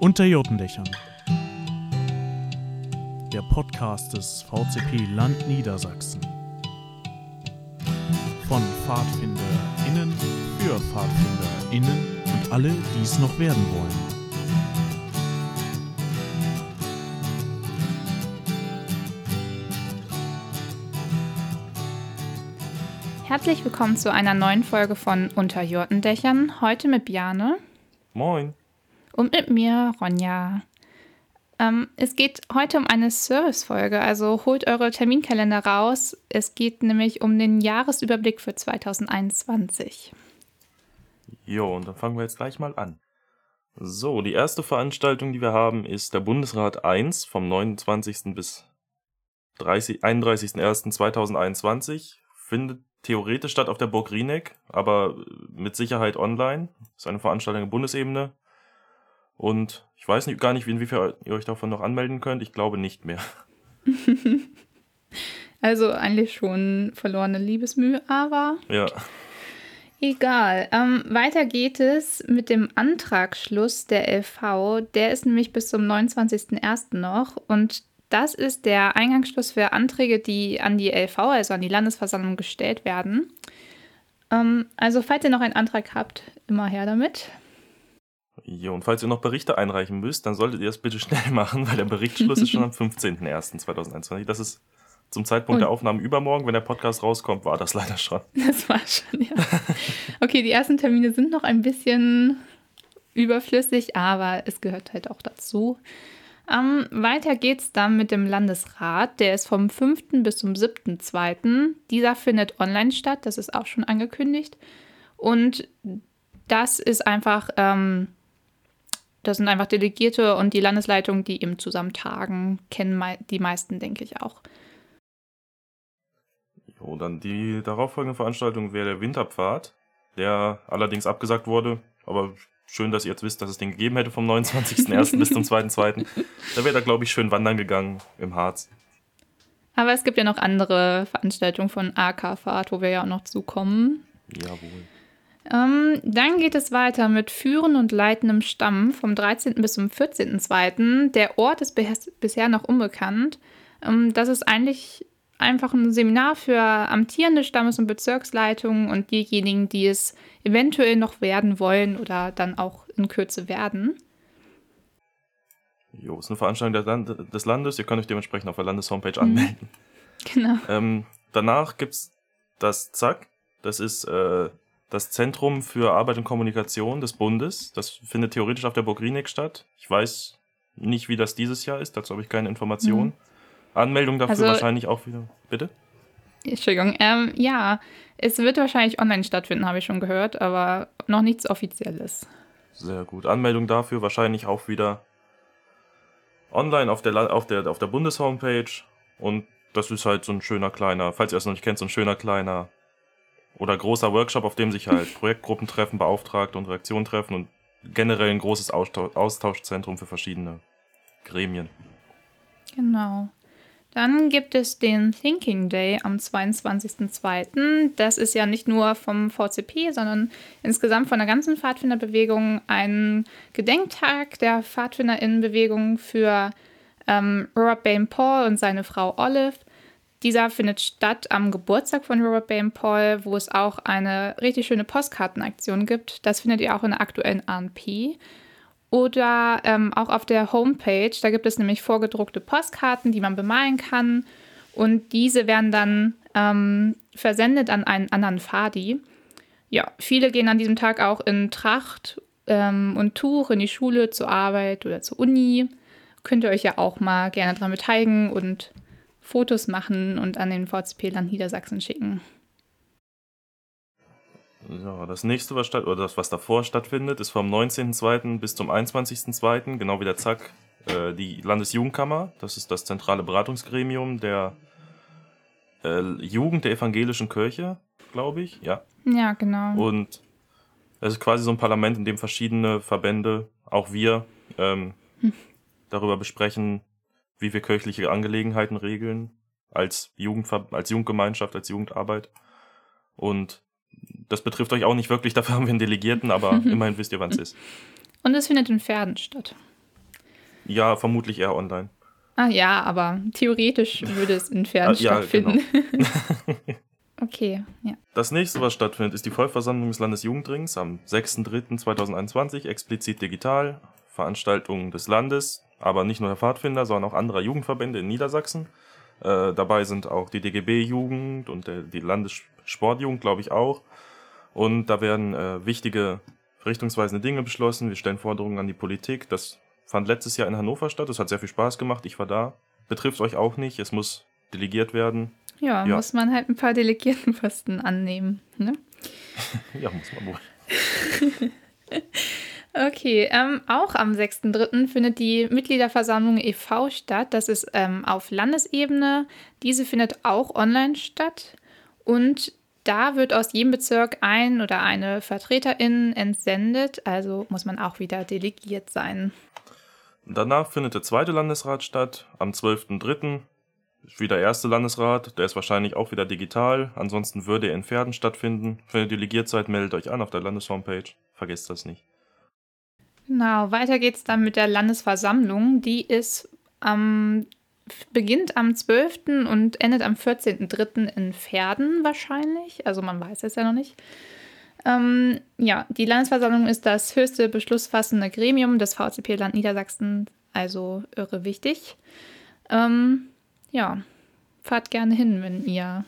Unter Jotendächern. Der Podcast des VCP Land Niedersachsen. Von PfadfinderInnen für PfadfinderInnen und alle, die es noch werden wollen. Herzlich willkommen zu einer neuen Folge von Unter Jurtendächern. Heute mit Bjane. Moin. Und mit mir, Ronja. Ähm, es geht heute um eine Servicefolge, also holt eure Terminkalender raus. Es geht nämlich um den Jahresüberblick für 2021. Jo, und dann fangen wir jetzt gleich mal an. So, die erste Veranstaltung, die wir haben, ist der Bundesrat 1 vom 29. bis 31.01.2021. Findet theoretisch statt auf der Burg Rieneck, aber mit Sicherheit online. Ist eine Veranstaltung auf Bundesebene. Und ich weiß nicht, gar nicht, inwiefern ihr euch davon noch anmelden könnt. Ich glaube nicht mehr. also eigentlich schon verlorene Liebesmühe, aber. Ja. Egal. Ähm, weiter geht es mit dem Antragsschluss der LV. Der ist nämlich bis zum 29.01. noch. Und das ist der Eingangsschluss für Anträge, die an die LV, also an die Landesversammlung, gestellt werden. Ähm, also, falls ihr noch einen Antrag habt, immer her damit. Jo, und falls ihr noch Berichte einreichen müsst, dann solltet ihr es bitte schnell machen, weil der Berichtsschluss ist schon am 15.01.2021. Das ist zum Zeitpunkt und? der Aufnahme übermorgen. Wenn der Podcast rauskommt, war das leider schon. Das war schon, ja. Okay, die ersten Termine sind noch ein bisschen überflüssig, aber es gehört halt auch dazu. Ähm, weiter geht's dann mit dem Landesrat. Der ist vom 5. bis zum 7.2. Dieser findet online statt, das ist auch schon angekündigt. Und das ist einfach, ähm, das sind einfach Delegierte und die Landesleitung, die eben zusammen tagen, kennen die meisten, denke ich, auch. Jo, dann die darauffolgende Veranstaltung wäre der Winterpfad, der allerdings abgesagt wurde, aber schön, dass ihr jetzt wisst, dass es den gegeben hätte vom 29.01. bis zum 2.02. Da wäre er, glaube ich, schön wandern gegangen im Harz. Aber es gibt ja noch andere Veranstaltungen von AK-Fahrt, wo wir ja auch noch zukommen. Jawohl. Ähm, dann geht es weiter mit Führen und Leitendem Stamm vom 13. bis zum 14.02. Der Ort ist bisher noch unbekannt. Ähm, das ist eigentlich einfach ein Seminar für amtierende Stammes- und Bezirksleitungen und diejenigen, die es eventuell noch werden wollen oder dann auch in Kürze werden. Jo, ist eine Veranstaltung Land des Landes. Ihr könnt euch dementsprechend auf der Landeshomepage mhm. anmelden. Genau. Ähm, danach gibt es das ZAK. Das ist äh, das Zentrum für Arbeit und Kommunikation des Bundes. Das findet theoretisch auf der Burg Rieneck statt. Ich weiß nicht, wie das dieses Jahr ist. Dazu habe ich keine Informationen. Mhm. Anmeldung dafür also, wahrscheinlich auch wieder. Bitte? Entschuldigung. Ähm, ja, es wird wahrscheinlich online stattfinden, habe ich schon gehört, aber noch nichts Offizielles. Sehr gut. Anmeldung dafür wahrscheinlich auch wieder online auf der, auf der, auf der Bundeshomepage. Und das ist halt so ein schöner kleiner, falls ihr es noch nicht kennt, so ein schöner kleiner oder großer Workshop, auf dem sich halt Projektgruppen treffen, Beauftragte und Reaktionen treffen und generell ein großes Austauschzentrum für verschiedene Gremien. Genau. Dann gibt es den Thinking Day am 22.02. Das ist ja nicht nur vom VCP, sondern insgesamt von der ganzen Pfadfinderbewegung ein Gedenktag der Pfadfinderinnenbewegung für ähm, Robert Bain Paul und seine Frau Olive. Dieser findet statt am Geburtstag von Robert Bain Paul, wo es auch eine richtig schöne Postkartenaktion gibt. Das findet ihr auch in der aktuellen ANP oder ähm, auch auf der Homepage. Da gibt es nämlich vorgedruckte Postkarten, die man bemalen kann. Und diese werden dann ähm, versendet an einen anderen Fadi. Ja, viele gehen an diesem Tag auch in Tracht ähm, und Tuch in die Schule, zur Arbeit oder zur Uni. Könnt ihr euch ja auch mal gerne dran beteiligen und Fotos machen und an den VCP Land Niedersachsen schicken. Ja, das nächste, was statt, oder das, was davor stattfindet, ist vom 19.02. bis zum 21.02., genau wie der Zack, äh, die Landesjugendkammer. Das ist das zentrale Beratungsgremium der äh, Jugend der evangelischen Kirche, glaube ich. Ja. Ja, genau. Und es ist quasi so ein Parlament, in dem verschiedene Verbände, auch wir, ähm, hm. darüber besprechen, wie wir kirchliche Angelegenheiten regeln, als, Jugendver als Jugendgemeinschaft, als Jugendarbeit. Und das betrifft euch auch nicht wirklich, dafür haben wir einen Delegierten, aber immerhin wisst ihr, wann es ist. Und es findet in Pferden statt. Ja, vermutlich eher online. Ah ja, aber theoretisch würde es in Pferden Ah, ja, stattfinden. okay, ja. Das nächste, was stattfindet, ist die Vollversammlung des Landesjugendrings am 6.3.2021, explizit digital. Veranstaltung des Landes, aber nicht nur der Pfadfinder, sondern auch anderer Jugendverbände in Niedersachsen. Äh, dabei sind auch die DGB-Jugend und der, die Landessportjugend, glaube ich, auch. Und da werden äh, wichtige richtungsweisende Dinge beschlossen. Wir stellen Forderungen an die Politik. Das fand letztes Jahr in Hannover statt. Das hat sehr viel Spaß gemacht. Ich war da. Betrifft euch auch nicht. Es muss delegiert werden. ja. Ja. muss man halt ein paar Delegiertenposten annehmen. Ne? Ja, muss man wohl. Okay, ähm, auch am 6.3. findet die Mitgliederversammlung e.V. statt. Das ist ähm, auf Landesebene. Diese findet auch online statt. Und da wird aus jedem Bezirk ein oder eine Vertreterin entsendet. Also muss man auch wieder delegiert sein. Danach findet der zweite Landesrat statt, am 12.03. Ist Wieder der erste Landesrat, der ist wahrscheinlich auch wieder digital. Ansonsten würde er in Pferden stattfinden. Wenn ihr delegiert seid, meldet euch an auf der Landeshomepage. Vergesst das nicht. Genau, weiter geht's dann mit der Landesversammlung. Die ist am beginnt am 12. und endet am 14.3. in Pferden wahrscheinlich. Also man weiß es ja noch nicht. Ähm, ja, die Landesversammlung ist das höchste beschlussfassende Gremium des VCP Land Niedersachsen, also irre wichtig. Ähm, ja, fahrt gerne hin, wenn ihr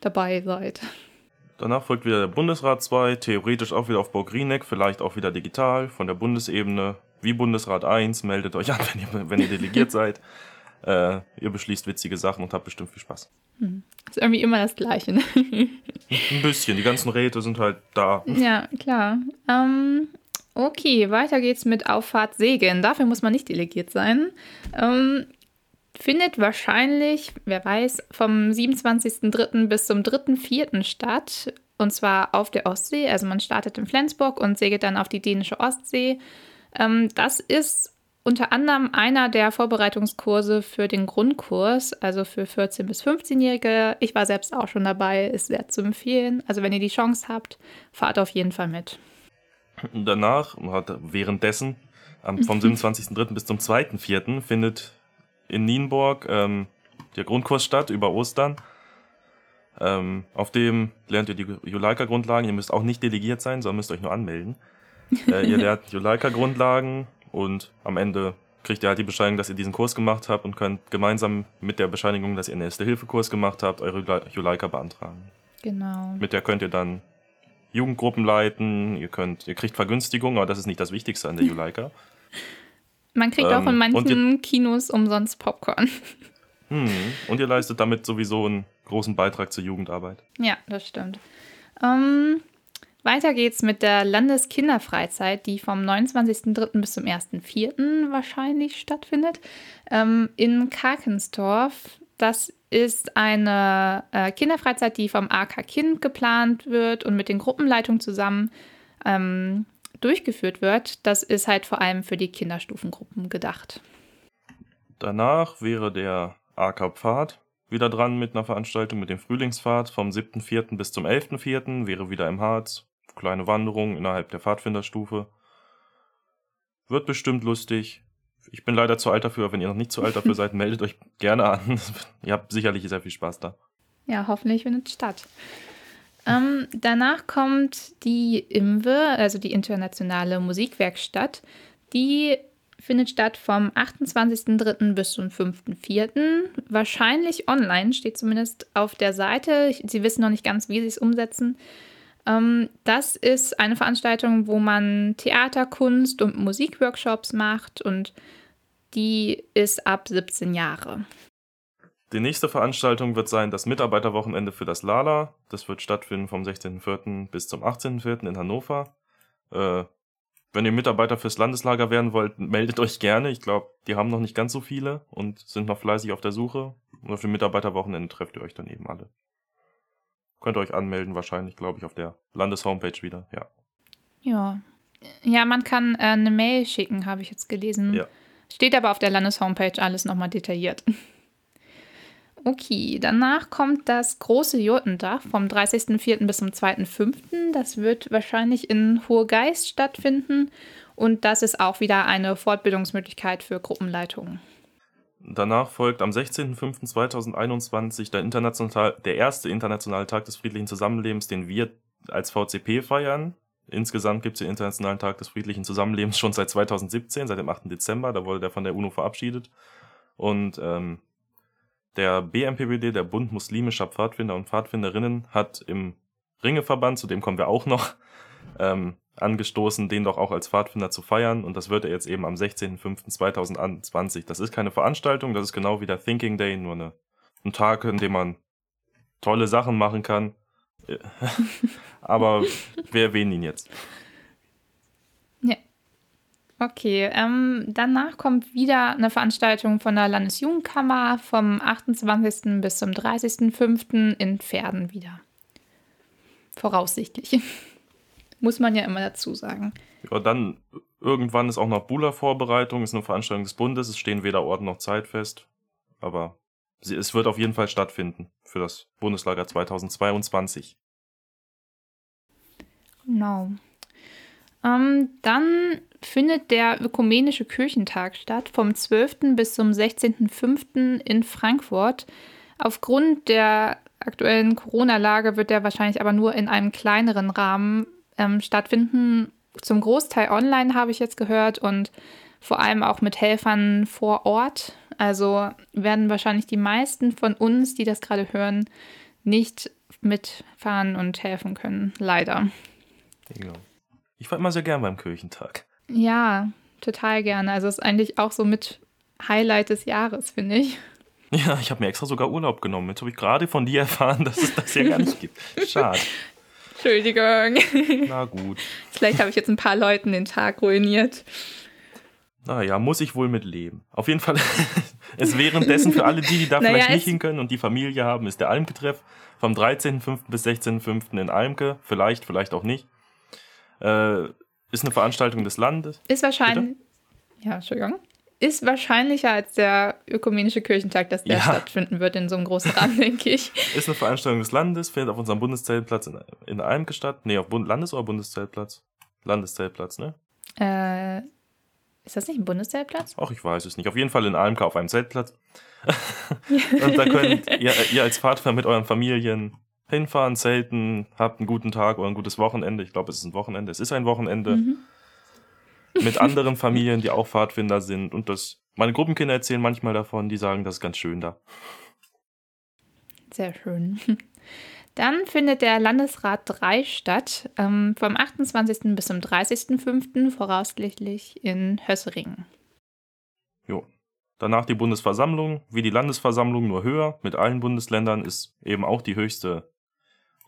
dabei seid. Danach folgt wieder der Bundesrat 2, theoretisch auch wieder auf Burg Rieneck, vielleicht auch wieder digital von der Bundesebene. Wie Bundesrat 1, meldet euch an, wenn ihr, wenn ihr delegiert seid. Äh, ihr beschließt witzige Sachen und habt bestimmt viel Spaß. Ist irgendwie immer das Gleiche. Ne? Ein bisschen, die ganzen Räte sind halt da. Ja, klar. Ähm, okay, weiter geht's mit Auffahrt Segen. Dafür muss man nicht delegiert sein. Ähm, findet wahrscheinlich, wer weiß, vom 27.03. bis zum 3.04. statt. Und zwar auf der Ostsee. Also man startet in Flensburg und segelt dann auf die dänische Ostsee. Ähm, das ist unter anderem einer der Vorbereitungskurse für den Grundkurs, also für 14- bis 15-Jährige. Ich war selbst auch schon dabei, ist sehr zu empfehlen. Also wenn ihr die Chance habt, fahrt auf jeden Fall mit. Danach, währenddessen, vom 27.03. bis zum 2.04. findet in Nienburg ähm, der Grundkurs statt über Ostern. Ähm, auf dem lernt ihr die Juleika-Grundlagen. Ihr müsst auch nicht delegiert sein, sondern müsst euch nur anmelden. äh, ihr lernt Juleika-Grundlagen und am Ende kriegt ihr halt die Bescheinigung, dass ihr diesen Kurs gemacht habt und könnt gemeinsam mit der Bescheinigung, dass ihr einen Erste-Hilfe-Kurs gemacht habt, eure Jule- Juleika beantragen. Genau. Mit der könnt ihr dann Jugendgruppen leiten, ihr könnt, ihr kriegt Vergünstigung, aber das ist nicht das Wichtigste an der Juleika. Man kriegt auch in Ähm, manchen Kinos umsonst Popcorn. Hm. Und ihr leistet damit sowieso einen großen Beitrag zur Jugendarbeit. Ja, das stimmt. Ähm, weiter geht's mit der Landeskinderfreizeit, die vom 29.03. bis zum 1.04. wahrscheinlich stattfindet. Ähm, in Karkensdorf. Das ist eine äh, Kinderfreizeit, die vom AK Kind geplant wird und mit den Gruppenleitungen zusammen ähm, durchgeführt wird. Das ist halt vor allem für die Kinderstufengruppen gedacht. Danach wäre der AK Pfad wieder dran mit einer Veranstaltung mit dem Frühlingspfad vom 7.4. bis zum 11.4. wäre wieder im Harz. Kleine Wanderung innerhalb der Pfadfinderstufe. Wird bestimmt lustig. Ich bin leider zu alt dafür. Wenn ihr noch nicht zu alt dafür seid, meldet euch gerne an. ihr habt sicherlich sehr viel Spaß da. Ja, hoffentlich findet es statt. Ähm, danach kommt die IMWE, also die internationale Musikwerkstatt. Die findet statt vom 28.03. bis zum 5.04. Wahrscheinlich online, steht zumindest auf der Seite. Sie wissen noch nicht ganz, wie sie es umsetzen. Ähm, das ist eine Veranstaltung, wo man Theater, Kunst und Musikworkshops macht und die ist ab 17 Jahre. Die nächste Veranstaltung wird sein das Mitarbeiterwochenende für das Lala. Das wird stattfinden vom 16.04. bis zum 18.04. in Hannover. Äh, wenn ihr Mitarbeiter fürs Landeslager werden wollt, meldet euch gerne. Ich glaube, die haben noch nicht ganz so viele und sind noch fleißig auf der Suche. Und auf dem Mitarbeiterwochenende trefft ihr euch dann eben alle. Könnt ihr euch anmelden, wahrscheinlich, glaube ich, auf der Landeshomepage wieder. Ja. Ja. Ja, man kann äh, eine Mail schicken, habe ich jetzt gelesen. Ja. Steht aber auf der Landeshomepage alles nochmal detailliert. Okay, danach kommt das große Jurtendach vom 30.04. bis zum 2.05. Das wird wahrscheinlich in Hohe Geist stattfinden und das ist auch wieder eine Fortbildungsmöglichkeit für Gruppenleitungen. Danach folgt am 16.05.2021 der, der erste internationale Tag des friedlichen Zusammenlebens, den wir als VCP feiern. Insgesamt gibt es den Internationalen Tag des friedlichen Zusammenlebens schon seit 2017, seit dem 8. Dezember. Da wurde der von der UNO verabschiedet. Und ähm, der BMPBD, der Bund muslimischer Pfadfinder und Pfadfinderinnen, hat im Ringeverband, zu dem kommen wir auch noch, ähm, angestoßen, den doch auch als Pfadfinder zu feiern. Und das wird er jetzt eben am 16.05.2020. Das ist keine Veranstaltung, das ist genau wie der Thinking Day, nur eine, ein Tag, in dem man tolle Sachen machen kann. Aber wir erwähnen ihn jetzt. Okay, ähm, danach kommt wieder eine Veranstaltung von der Landesjugendkammer vom 28. bis zum 30.05. in Pferden wieder. Voraussichtlich. Muss man ja immer dazu sagen. Ja, dann irgendwann ist auch noch Bula-Vorbereitung, ist eine Veranstaltung des Bundes. Es stehen weder Ort noch Zeit fest. Aber sie, es wird auf jeden Fall stattfinden für das Bundeslager 2022. Genau. Ähm, dann findet der Ökumenische Kirchentag statt, vom 12. bis zum 16.05. in Frankfurt. Aufgrund der aktuellen Corona-Lage wird der wahrscheinlich aber nur in einem kleineren Rahmen ähm, stattfinden. Zum Großteil online habe ich jetzt gehört und vor allem auch mit Helfern vor Ort. Also werden wahrscheinlich die meisten von uns, die das gerade hören, nicht mitfahren und helfen können. Leider. Genau. Ich war immer sehr gern beim Kirchentag. Ja, total gerne. Also es ist eigentlich auch so mit Highlight des Jahres, finde ich. Ja, ich habe mir extra sogar Urlaub genommen. Jetzt habe ich gerade von dir erfahren, dass es das ja gar nicht gibt. Schade. Entschuldigung. Na gut. Vielleicht habe ich jetzt ein paar Leuten den Tag ruiniert. Naja, muss ich wohl mit leben. Auf jeden Fall, es währenddessen für alle die, die da naja, vielleicht nicht hin können und die Familie haben, ist der Almke-Treff vom 13.05. bis 16.05. in Almke. Vielleicht, vielleicht auch nicht. Äh, ist eine Veranstaltung des Landes. Ist wahrscheinlich. Bitte? Ja, Entschuldigung ist wahrscheinlicher als der ökumenische Kirchentag, dass der ja. stattfinden wird in so einem großen Rahmen, denke ich. Ist eine Veranstaltung des Landes, findet auf unserem Bundeszeltplatz in, in Almke statt. Nee, auf Bund Landes- oder Bundeszeltplatz? Landeszeltplatz, ne? Äh, ist das nicht ein Bundeszeltplatz? Ach, ich weiß es nicht. Auf jeden Fall in Almke auf einem Zeltplatz. Und da könnt ihr, ihr als Vater mit euren Familien hinfahren, zelten, habt einen guten Tag oder ein gutes Wochenende. Ich glaube, es ist ein Wochenende. Es ist ein Wochenende. Mhm mit anderen Familien, die auch Pfadfinder sind. Und das, meine Gruppenkinder erzählen manchmal davon, die sagen, das ist ganz schön da. Sehr schön. Dann findet der Landesrat 3 statt, ähm, vom 28. bis zum 30.05. voraussichtlich in Hösseringen. Jo. Danach die Bundesversammlung, wie die Landesversammlung nur höher, mit allen Bundesländern ist eben auch die höchste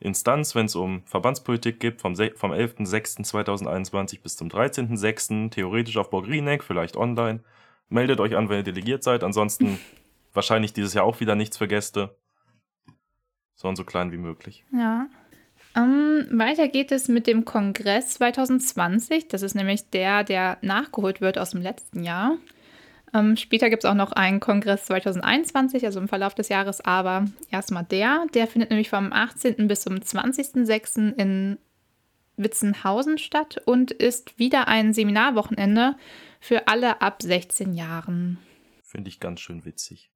Instanz, wenn es um Verbandspolitik geht, vom, vom 11.06.2021 bis zum 13.06. theoretisch auf Burg Rieneck, vielleicht online. Meldet euch an, wenn ihr delegiert seid. Ansonsten wahrscheinlich dieses Jahr auch wieder nichts für Gäste. Sondern so klein wie möglich. Ja. Um, ähm, weiter geht es mit dem Kongress 2020. Das ist nämlich der, der nachgeholt wird aus dem letzten Jahr. Ähm, später gibt es auch noch einen Kongress 2021, also im Verlauf des Jahres, aber erstmal der. Der findet nämlich vom 18. bis zum 20.06. in Witzenhausen statt und ist wieder ein Seminarwochenende für alle ab 16 Jahren. Finde ich ganz schön witzig.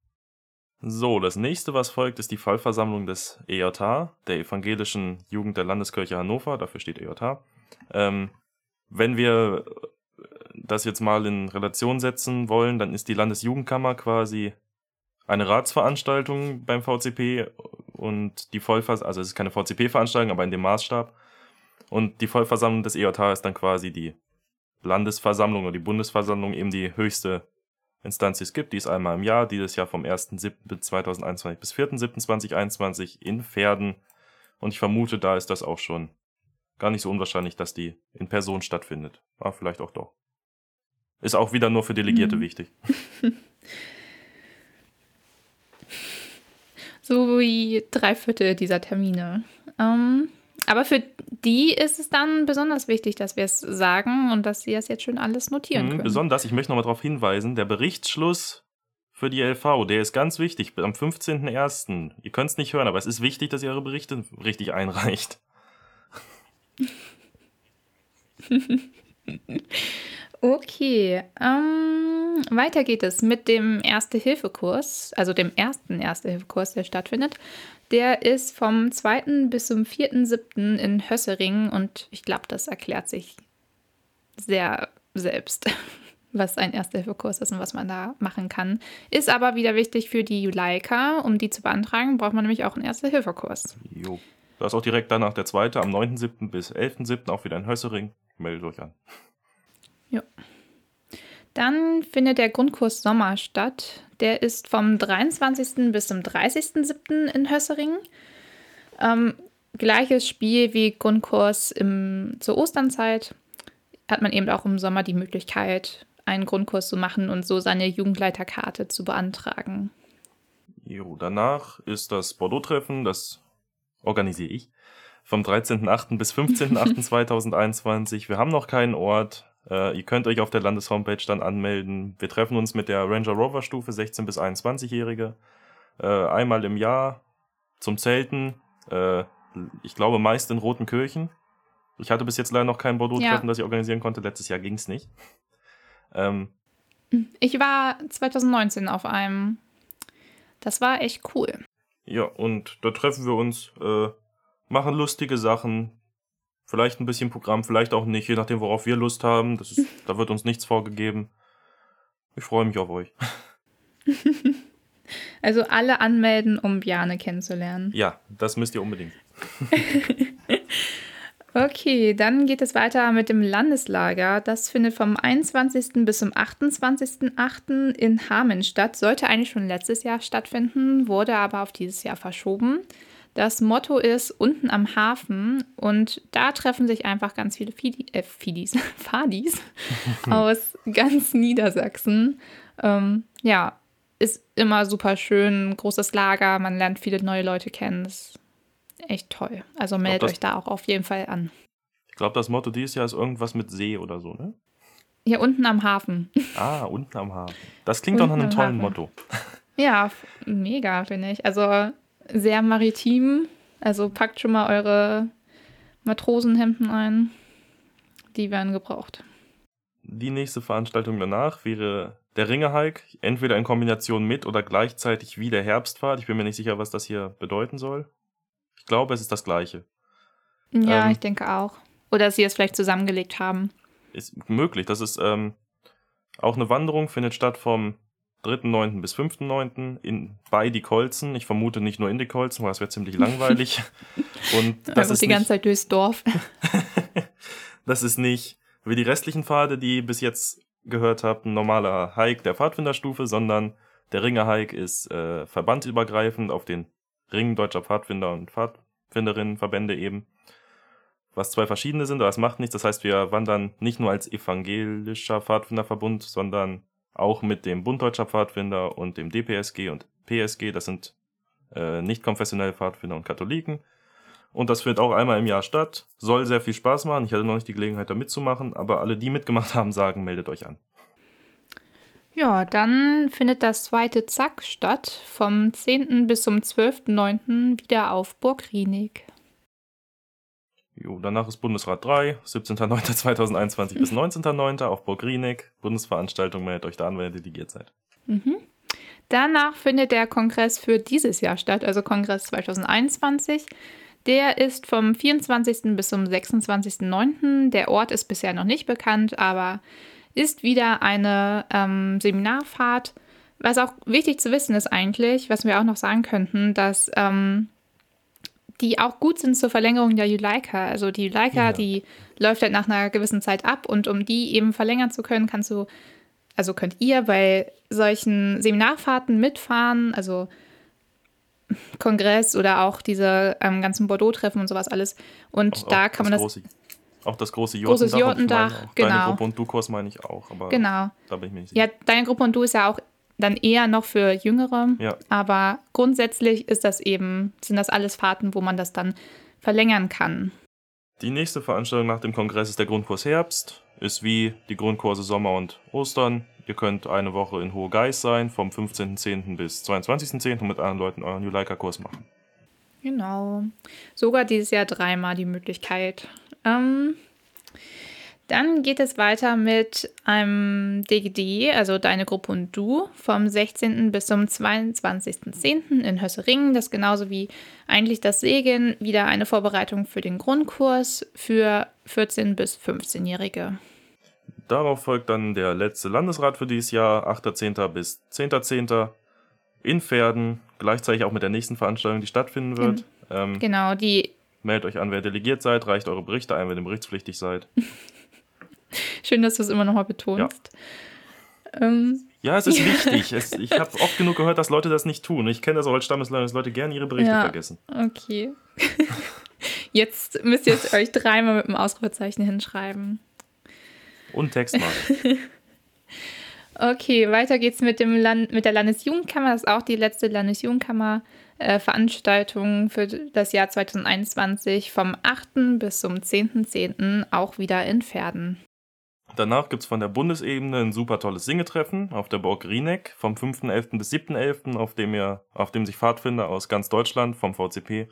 So, das nächste, was folgt, ist die Fallversammlung des EJH, der Evangelischen Jugend der Landeskirche Hannover, dafür steht EJH. Ähm, wenn wir das jetzt mal in Relation setzen wollen, dann ist die Landesjugendkammer quasi eine Ratsveranstaltung beim VCP und die Vollversammlung, also es ist keine VCP-Veranstaltung, aber in dem Maßstab. Und die Vollversammlung des EJH ist dann quasi die Landesversammlung oder die Bundesversammlung, eben die höchste Instanz, die es gibt. Die ist einmal im Jahr, dieses Jahr vom 1.7.2021 bis 4.7.2021 in Pferden. Und ich vermute, da ist das auch schon gar nicht so unwahrscheinlich, dass die in Person stattfindet. Aber vielleicht auch doch. Ist auch wieder nur für Delegierte mhm. wichtig. so wie drei Viertel dieser Termine. Ähm, aber für die ist es dann besonders wichtig, dass wir es sagen und dass sie das jetzt schon alles notieren mhm, können. Besonders, ich möchte nochmal darauf hinweisen, der Berichtsschluss für die LV. Der ist ganz wichtig. Am 15.01. Ihr könnt es nicht hören, aber es ist wichtig, dass ihr eure Berichte richtig einreicht. Okay, ähm, weiter geht es mit dem Erste-Hilfe-Kurs, also dem ersten Erste-Hilfe-Kurs, der stattfindet. Der ist vom 2. bis zum 4.7. in Hössering und ich glaube, das erklärt sich sehr selbst, was ein Erste-Hilfe-Kurs ist und was man da machen kann. Ist aber wieder wichtig für die Juleika. Um die zu beantragen, braucht man nämlich auch einen Erste-Hilfe-Kurs. Jo. Da ist auch direkt danach der zweite, am 9.7. bis 11.7. auch wieder in Hössering. Meldet euch an. Ja. Dann findet der Grundkurs Sommer statt. Der ist vom 23. bis zum 30.07. in Hössering. Ähm, gleiches Spiel wie Grundkurs im, zur Osternzeit. Hat man eben auch im Sommer die Möglichkeit, einen Grundkurs zu machen und so seine Jugendleiterkarte zu beantragen. Jo, danach ist das Bordeaux-Treffen, das organisiere ich, vom 13.08. bis 15.08.2021. Wir haben noch keinen Ort. Äh, ihr könnt euch auf der Landeshomepage dann anmelden. Wir treffen uns mit der Ranger Rover Stufe 16 bis 21-Jährige äh, einmal im Jahr zum Zelten. Äh, ich glaube meist in Roten Kirchen. Ich hatte bis jetzt leider noch kein Bordeaux-Treffen, Ja. das ich organisieren konnte. Letztes Jahr ging es nicht. Ähm, Ich war 2019 auf einem. Das war echt cool. Ja, und da treffen wir uns, äh, machen lustige Sachen, vielleicht ein bisschen Programm, vielleicht auch nicht, je nachdem, worauf wir Lust haben. Das ist, da wird uns nichts vorgegeben. Ich freue mich auf euch. Also alle anmelden, um Bjane kennenzulernen. Ja, das müsst ihr unbedingt. Okay, dann geht es weiter mit dem Landeslager. Das findet vom 21. bis zum 28.08. in Hameln statt. Sollte eigentlich schon letztes Jahr stattfinden, wurde aber auf dieses Jahr verschoben. Das Motto ist unten am Hafen und da treffen sich einfach ganz viele Fidi, äh, Fidis, Fadis aus ganz Niedersachsen. Ähm, ja, ist immer super schön, großes Lager, man lernt viele neue Leute kennen. Das echt toll. Also meldet das- euch da auch auf jeden Fall an. Ich glaube, das Motto dieses Jahr ist irgendwas mit See oder so, ne? Hier unten am Hafen. Ah, unten am Hafen. Das klingt doch nach einem tollen Hafen. Motto. Ja, mega, finde ich. Also sehr maritim. Also packt schon mal eure Matrosenhemden ein. Die werden gebraucht. Die nächste Veranstaltung danach wäre der Ringe-Hike, entweder in Kombination mit oder gleichzeitig wie der Herbstfahrt. Ich bin mir nicht sicher, was das hier bedeuten soll. Ich glaube, es ist das gleiche. Ja, Ähm. ich denke auch. Oder dass sie es vielleicht zusammengelegt haben. Ist möglich. Das ist ähm, auch eine Wanderung, findet statt vom 3.9. bis 5.9. in bei die Kolzen. Ich vermute nicht nur in die Kolzen, weil das wäre ziemlich langweilig. Und das ist die nicht, ganze Zeit durchs Dorf. Das ist nicht wie die restlichen Pfade, die ihr bis jetzt gehört habt, ein normaler Hike der Pfadfinderstufe, sondern der Ringer-Hike ist äh, verbandübergreifend auf den Ringen deutscher Pfadfinder und Pfadfinderinnenverbände eben. Was zwei verschiedene sind, aber es macht nichts. Das heißt, wir wandern nicht nur als evangelischer Pfadfinderverbund, sondern auch mit dem Bund Deutscher Pfadfinder und dem DPSG und PSG. Das sind äh, nicht konfessionelle Pfadfinder und Katholiken. Und das findet auch einmal im Jahr statt. Soll sehr viel Spaß machen. Ich hatte noch nicht die Gelegenheit, da mitzumachen, aber alle, die mitgemacht haben, sagen, meldet euch an. Ja, dann findet das zweite Zack statt. Vom 10. bis zum 12.09. wieder auf Burg Rienig. Jo, danach ist Bundesrat 3, 17.09.2021 bis 19.09. auf Burg Rieneck. Bundesveranstaltung, meldet euch da an, wenn ihr delegiert seid. Mhm. Danach findet der Kongress für dieses Jahr statt, also Kongress 2021. Der ist vom 24. bis zum 26.09. Der Ort ist bisher noch nicht bekannt, aber ist wieder eine ähm, Seminarfahrt. Was auch wichtig zu wissen ist eigentlich, was wir auch noch sagen könnten, dass ähm, die auch gut sind zur Verlängerung der Juleika. Also die Juleika, Ja. die läuft halt nach einer gewissen Zeit ab und um die eben verlängern zu können, kannst du, also könnt ihr bei solchen Seminarfahrten mitfahren, also Kongress oder auch diese ähm, ganzen Bordeaux-Treffen und sowas alles. Und Auch- da auch kann man das, Große, auch das große Großes Jurtendach. und ich Jurtendach, auch Deine genau. Gruppe und Du-Kurs meine ich auch, aber genau. da bin ich mir nicht sicher. Ja, deine Gruppe und du ist ja auch dann eher noch für Jüngere. Ja. Aber grundsätzlich ist das eben, sind das alles Fahrten, wo man das dann verlängern kann. Die nächste Veranstaltung nach dem Kongress ist der Grundkurs Herbst. Ist wie die Grundkurse Sommer und Ostern Ihr könnt eine Woche in Hohe Geist sein, vom 15.10. bis 22.10. und mit anderen Leuten euren New Leica-Kurs machen. Genau. Sogar dieses Jahr dreimal die Möglichkeit. Ähm, dann geht es weiter mit einem DGD, also Deine Gruppe und Du, vom 16. bis zum 22.10. in Hösseringen. Das ist genauso wie eigentlich das Segen, wieder eine Vorbereitung für den Grundkurs für 14- bis 15-Jährige. Darauf folgt dann der letzte Landesrat für dieses Jahr, 8.10. bis 10.10. in Pferden, gleichzeitig auch mit der nächsten Veranstaltung, die stattfinden wird. Ähm, Genau, die meldet euch an, wer delegiert seid, reicht eure Berichte ein, wenn ihr berichtspflichtig seid. Schön, dass du es immer nochmal betonst. Ähm, Ja, es ist wichtig. Es, ich habe oft genug gehört, dass Leute das nicht tun. Ich kenne das auch als Stammesleiter, dass Leute gerne ihre Berichte Ja. vergessen. okay. Jetzt müsst ihr es euch dreimal mit dem Ausrufezeichen hinschreiben. Und Text machen. Okay, weiter geht's mit, dem Land, mit der Landesjugendkammer. Das ist auch die letzte Landesjugendkammer-Veranstaltung für das Jahr 2021 vom 8. bis zum 10.10. auch wieder in Pferden. Danach gibt es von der Bundesebene ein super tolles Singetreffen auf der Burg Rieneck vom 5.11. bis 7.11., auf auf dem sich Pfadfinder aus ganz Deutschland vom VCP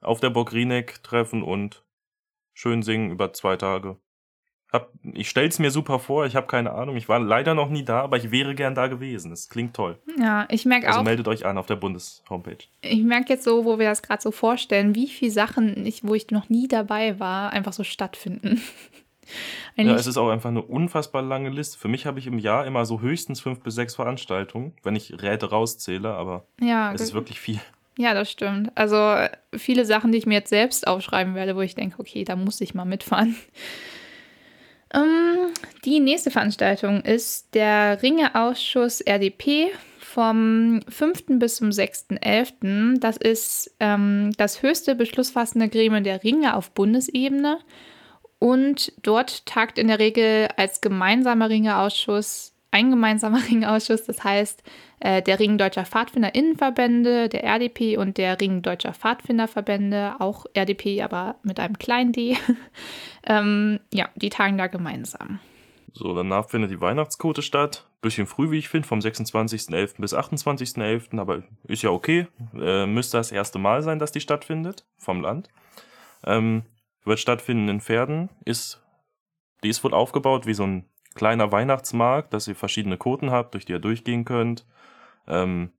auf der Burg Rieneck treffen und schön singen über zwei Tage. Hab, ich stell's mir super vor, ich habe keine Ahnung, ich war leider noch nie da, aber ich wäre gern da gewesen. Es klingt toll. Ja, ich merke Also auch, meldet euch an auf der Bundeshomepage. ich merke jetzt so, wo wir das gerade so vorstellen, wie viele Sachen, ich, wo ich noch nie dabei war, einfach so stattfinden. Ja, es ist auch einfach eine unfassbar lange Liste. Für mich habe ich im Jahr immer so höchstens fünf bis sechs Veranstaltungen, wenn ich Räte rauszähle, aber ja, es ist wirklich viel. Ja, das stimmt. Also äh, viele Sachen, die ich mir jetzt selbst aufschreiben werde, wo ich denke, okay, da muss ich mal mitfahren. Ähm, die nächste Veranstaltung ist der Ringeausschuss RDP vom 5. bis zum 6.11. Das ist ähm, das höchste beschlussfassende Gremium der Ringe auf Bundesebene. Und dort tagt in der Regel als gemeinsamer Ringeausschuss ein gemeinsamer Ringausschuss, das heißt äh, der Ring Deutscher Pfadfinderinnenverbände, der RDP und der Ring Deutscher Pfadfinderverbände, auch RDP, aber mit einem kleinen D. ähm, ja, die tagen da gemeinsam. So, danach findet die Weihnachtsquote statt. Bisschen früh, wie ich finde, vom 26.11. bis 28.11., aber ist ja okay. Äh, müsste das erste Mal sein, dass die stattfindet, vom Land. Ähm, wird stattfinden in Pferden, ist, die ist wohl aufgebaut wie so ein kleiner Weihnachtsmarkt, dass ihr verschiedene Quoten habt, durch die ihr durchgehen könnt. Ähm,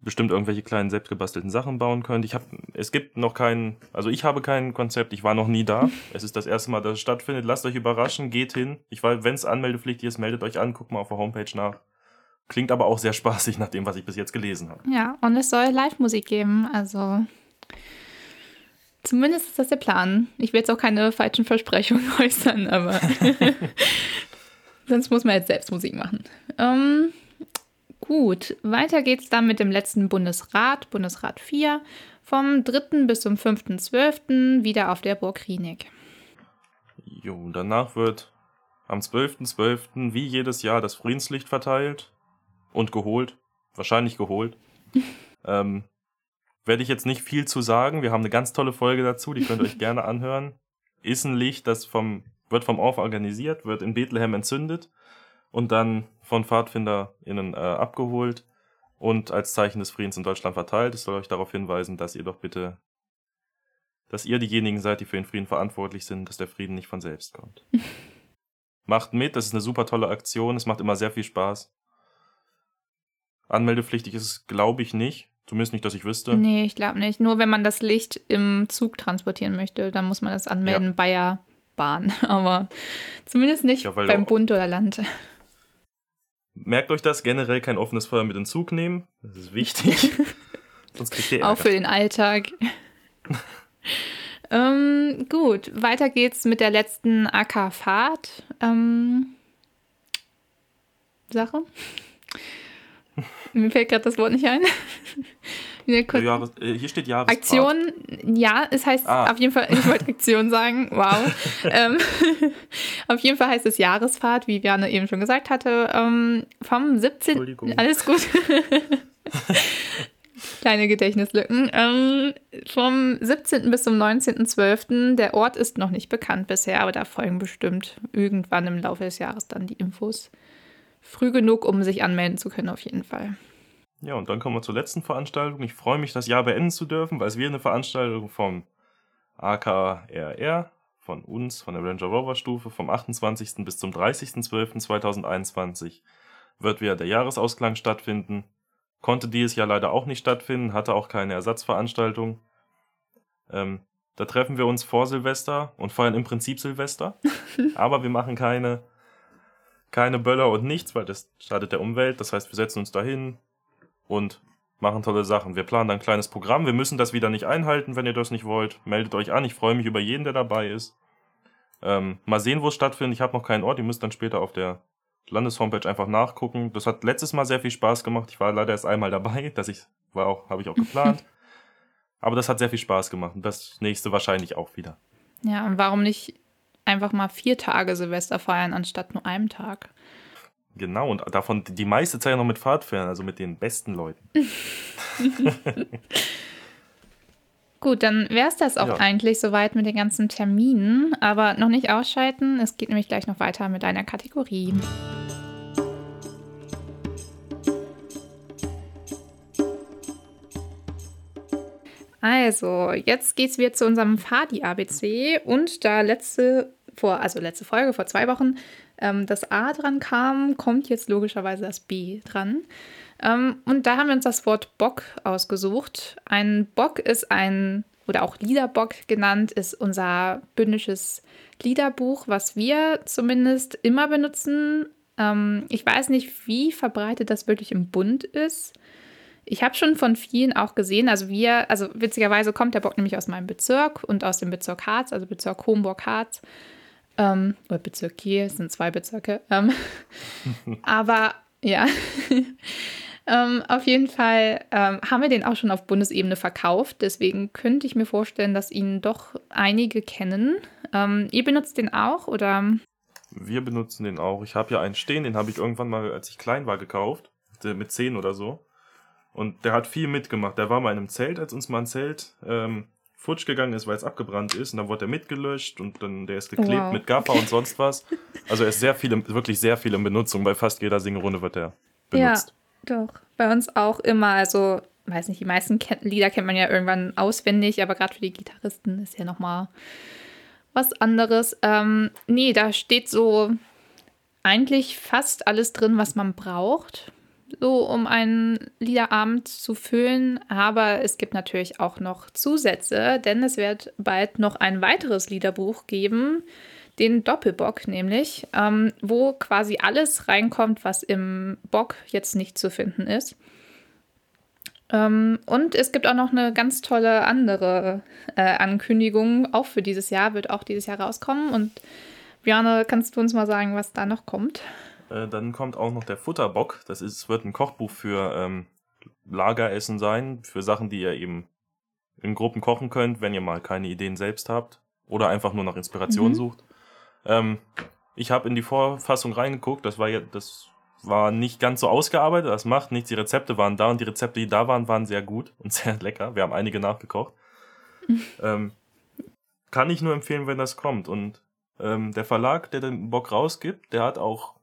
bestimmt irgendwelche kleinen selbstgebastelten Sachen bauen könnt. Ich habe, es gibt noch kein, also ich habe kein Konzept, ich war noch nie da. Es ist das erste Mal, dass es stattfindet. Lasst euch überraschen, geht hin. Ich weiß, wenn es anmeldepflichtig ist, meldet euch an, guckt mal auf der Homepage nach. Klingt aber auch sehr spaßig nach dem, was ich bis jetzt gelesen habe. Ja, und es soll Live-Musik geben, also zumindest ist das der Plan. Ich will jetzt auch keine falschen Versprechungen äußern, aber sonst muss man jetzt selbst Musik machen. Ähm, gut, weiter geht's dann mit dem letzten Bundesrat, Bundesrat 4, vom 3. bis zum 5.12. wieder auf der Burg Rieneck. Jo, danach wird am 12.12. wie jedes Jahr das Friedenslicht verteilt und geholt. Wahrscheinlich geholt. ähm, werde ich jetzt nicht viel zu sagen. Wir haben eine ganz tolle Folge dazu, die könnt ihr euch gerne anhören. Ist ein Licht, das vom, wird vom Orf organisiert, wird in Bethlehem entzündet und dann von PfadfinderInnen äh, abgeholt und als Zeichen des Friedens in Deutschland verteilt. Es soll euch darauf hinweisen, dass ihr doch bitte, dass ihr diejenigen seid, die für den Frieden verantwortlich sind, dass der Frieden nicht von selbst kommt. Macht mit, das ist eine super tolle Aktion, es macht immer sehr viel Spaß. Anmeldepflichtig ist es, glaube ich, nicht. Zumindest nicht, dass ich wüsste. Nee, ich glaube nicht. Nur wenn man das Licht im Zug transportieren möchte, dann muss man das anmelden Ja. bei der Bahn. Aber zumindest nicht Ja, beim Bund oder Land. Merkt euch das, generell kein offenes Feuer mit in Zug nehmen. Das ist wichtig. Sonst kriegt ihr Auch für den Alltag. ähm, gut, weiter geht's mit der letzten AK-Fahrt. Ähm, Sache. Mir fällt gerade das Wort nicht ein. Jahres, äh, hier steht Jahresfahrt. Aktion, ja, es heißt Ah. auf jeden Fall, ich wollte Aktion sagen, wow. ähm, auf jeden Fall heißt es Jahresfahrt, wie Bjarne eben schon gesagt hatte, ähm, vom 17. Entschuldigung. Alles gut. Kleine Gedächtnislücken. Ähm, vom 17. bis zum 19.12. Der Ort ist noch nicht bekannt bisher, aber da folgen bestimmt irgendwann im Laufe des Jahres dann die Infos früh genug, um sich anmelden zu können, auf jeden Fall. Ja, und dann kommen wir zur letzten Veranstaltung. Ich freue mich, das Jahr beenden zu dürfen, weil es wieder eine Veranstaltung vom AKRR, von uns, von der Ranger Rover Stufe, vom 28. bis zum 30.12.2021 wird wieder der Jahresausklang stattfinden. Konnte dieses Jahr leider auch nicht stattfinden, hatte auch keine Ersatzveranstaltung. Ähm, da treffen wir uns vor Silvester und feiern im Prinzip Silvester. aber wir machen keine, keine Böller und nichts, weil das schadet der Umwelt. Das heißt, wir setzen uns dahin und machen tolle Sachen. Wir planen ein kleines Programm. Wir müssen das wieder nicht einhalten, wenn ihr das nicht wollt. Meldet euch an. Ich freue mich über jeden, der dabei ist. Ähm, mal sehen, wo es stattfindet. Ich habe noch keinen Ort. Ihr müsst dann später auf der Landeshomepage einfach nachgucken. Das hat letztes Mal sehr viel Spaß gemacht. Ich war leider erst einmal dabei. Das ich war auch, habe ich auch geplant. Aber das hat sehr viel Spaß gemacht. Und das nächste wahrscheinlich auch wieder. Ja, und warum nicht einfach mal vier Tage Silvester feiern, anstatt nur einem Tag? Genau, und davon die meiste Zeit noch mit Fahrtfern, also mit den besten Leuten. Gut, dann wäre es das auch ja. eigentlich soweit mit den ganzen Terminen. Aber noch nicht ausschalten. Es geht nämlich gleich noch weiter mit einer Kategorie. Also, jetzt geht es wieder zu unserem Fadi-ABC. Und da letzte, vor, also letzte Folge, vor zwei Wochen, ähm, das A dran kam, kommt jetzt logischerweise das B dran. Ähm, und da haben wir uns das Wort Bock ausgesucht. Ein Bock ist ein, oder auch Liederbock genannt, ist unser bündisches Liederbuch, was wir zumindest immer benutzen. Ähm, ich weiß nicht, wie verbreitet das wirklich im Bund ist. Ich habe schon von vielen auch gesehen, also wir, also witzigerweise kommt der Bock nämlich aus meinem Bezirk und aus dem Bezirk Harz, also Bezirk Homburg-Harz. Ähm, oder Bezirk Kiel, es sind zwei Bezirke. Ähm, aber ja, ähm, auf jeden Fall ähm, haben wir den auch schon auf Bundesebene verkauft. Deswegen könnte ich mir vorstellen, dass ihn doch einige kennen. Ähm, ihr benutzt den auch oder? Wir benutzen den auch. Ich habe ja einen stehen, den habe ich irgendwann mal, als ich klein war, gekauft. Mit zehn oder so. Und der hat viel mitgemacht. Der war mal in einem Zelt, als uns mal ein Zelt ähm, futsch gegangen ist, weil es abgebrannt ist. Und dann wurde er mitgelöscht und dann der ist geklebt wow. mit Gaffer und sonst was. Also er ist sehr viel, wirklich sehr viel in Benutzung. Bei fast jeder Singerunde wird er benutzt. Ja, doch. Bei uns auch immer. Also, weiß nicht, die meisten Lieder kennt man ja irgendwann auswendig, aber gerade für die Gitarristen ist ja nochmal was anderes. Ähm, nee, da steht so eigentlich fast alles drin, was man braucht so um einen Liederabend zu füllen. Aber es gibt natürlich auch noch Zusätze, denn es wird bald noch ein weiteres Liederbuch geben, den Doppelbock nämlich, ähm, wo quasi alles reinkommt, was im Bock jetzt nicht zu finden ist. Ähm, und es gibt auch noch eine ganz tolle andere äh, Ankündigung, auch für dieses Jahr, wird auch dieses Jahr rauskommen. Und Björne, kannst du uns mal sagen, was da noch kommt? Äh, dann kommt auch noch der Futterbock. Das ist, wird ein Kochbuch für ähm, Lageressen sein, für Sachen, die ihr eben in Gruppen kochen könnt, wenn ihr mal keine Ideen selbst habt oder einfach nur nach Inspiration mhm. sucht. Ähm, ich habe in die Vorfassung reingeguckt, das war ja, das war nicht ganz so ausgearbeitet, das macht nichts, die Rezepte waren da und die Rezepte, die da waren, waren sehr gut und sehr lecker. Wir haben einige nachgekocht. ähm, kann ich nur empfehlen, wenn das kommt. Und ähm, der Verlag, der den Bock rausgibt, der hat auch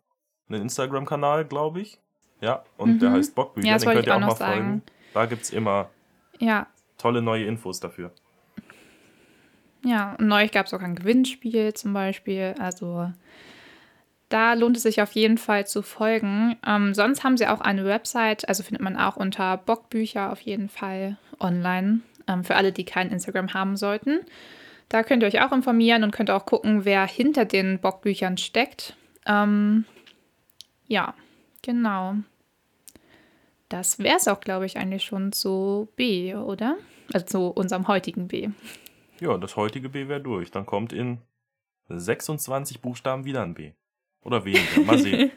einen Instagram-Kanal, glaube ich. Ja, und mhm. der heißt Bockbücher, ja, den könnt ihr auch, auch mal sagen. folgen. Da gibt es immer ja. tolle neue Infos dafür. Ja, und neu gab es auch ein Gewinnspiel zum Beispiel. Also da lohnt es sich auf jeden Fall zu folgen. Ähm, sonst haben sie auch eine Website, also findet man auch unter Bockbücher auf jeden Fall online. Ähm, für alle, die kein Instagram haben sollten. Da könnt ihr euch auch informieren und könnt auch gucken, wer hinter den Bockbüchern steckt. Ähm, ja, genau. Das wäre es auch, glaube ich, eigentlich schon zu B, oder? Also zu unserem heutigen B. Ja, das heutige B wäre durch. Dann kommt in 26 Buchstaben wieder ein B. Oder weniger. Mal sehen.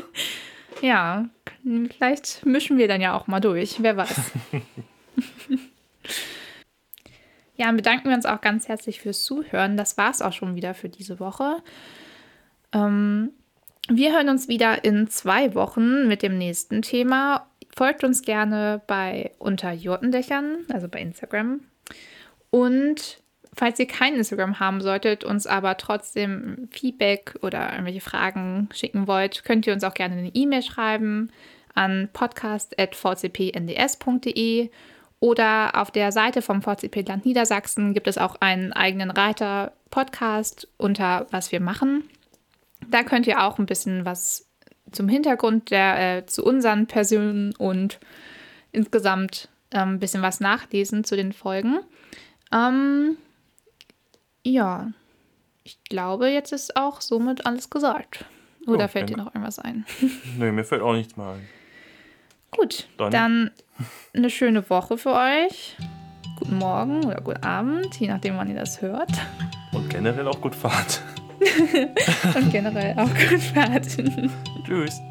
ja, vielleicht mischen wir dann ja auch mal durch. Wer weiß. ja, dann bedanken wir uns auch ganz herzlich fürs Zuhören. Das war es auch schon wieder für diese Woche. Ähm, wir hören uns wieder in zwei Wochen mit dem nächsten Thema. Folgt uns gerne bei unter Jurtendächern, also bei Instagram. Und falls ihr kein Instagram haben solltet, uns aber trotzdem Feedback oder irgendwelche Fragen schicken wollt, könnt ihr uns auch gerne eine E-Mail schreiben an podcast.vcpnds.de oder auf der Seite vom VCP Land Niedersachsen gibt es auch einen eigenen Reiter Podcast unter was wir machen. Da könnt ihr auch ein bisschen was zum Hintergrund der, äh, zu unseren Personen und insgesamt ähm, ein bisschen was nachlesen zu den Folgen. Ähm, ja, ich glaube, jetzt ist auch somit alles gesagt. Oder Ja, fällt dir noch irgendwas ein? Nee, mir fällt auch nichts mehr ein. Gut, Dann- dann eine schöne Woche für euch. Guten Morgen oder guten Abend, je nachdem, wann ihr das hört. Und generell auch gut Fahrt. Und generell auch gut Fahrt. Tschüss.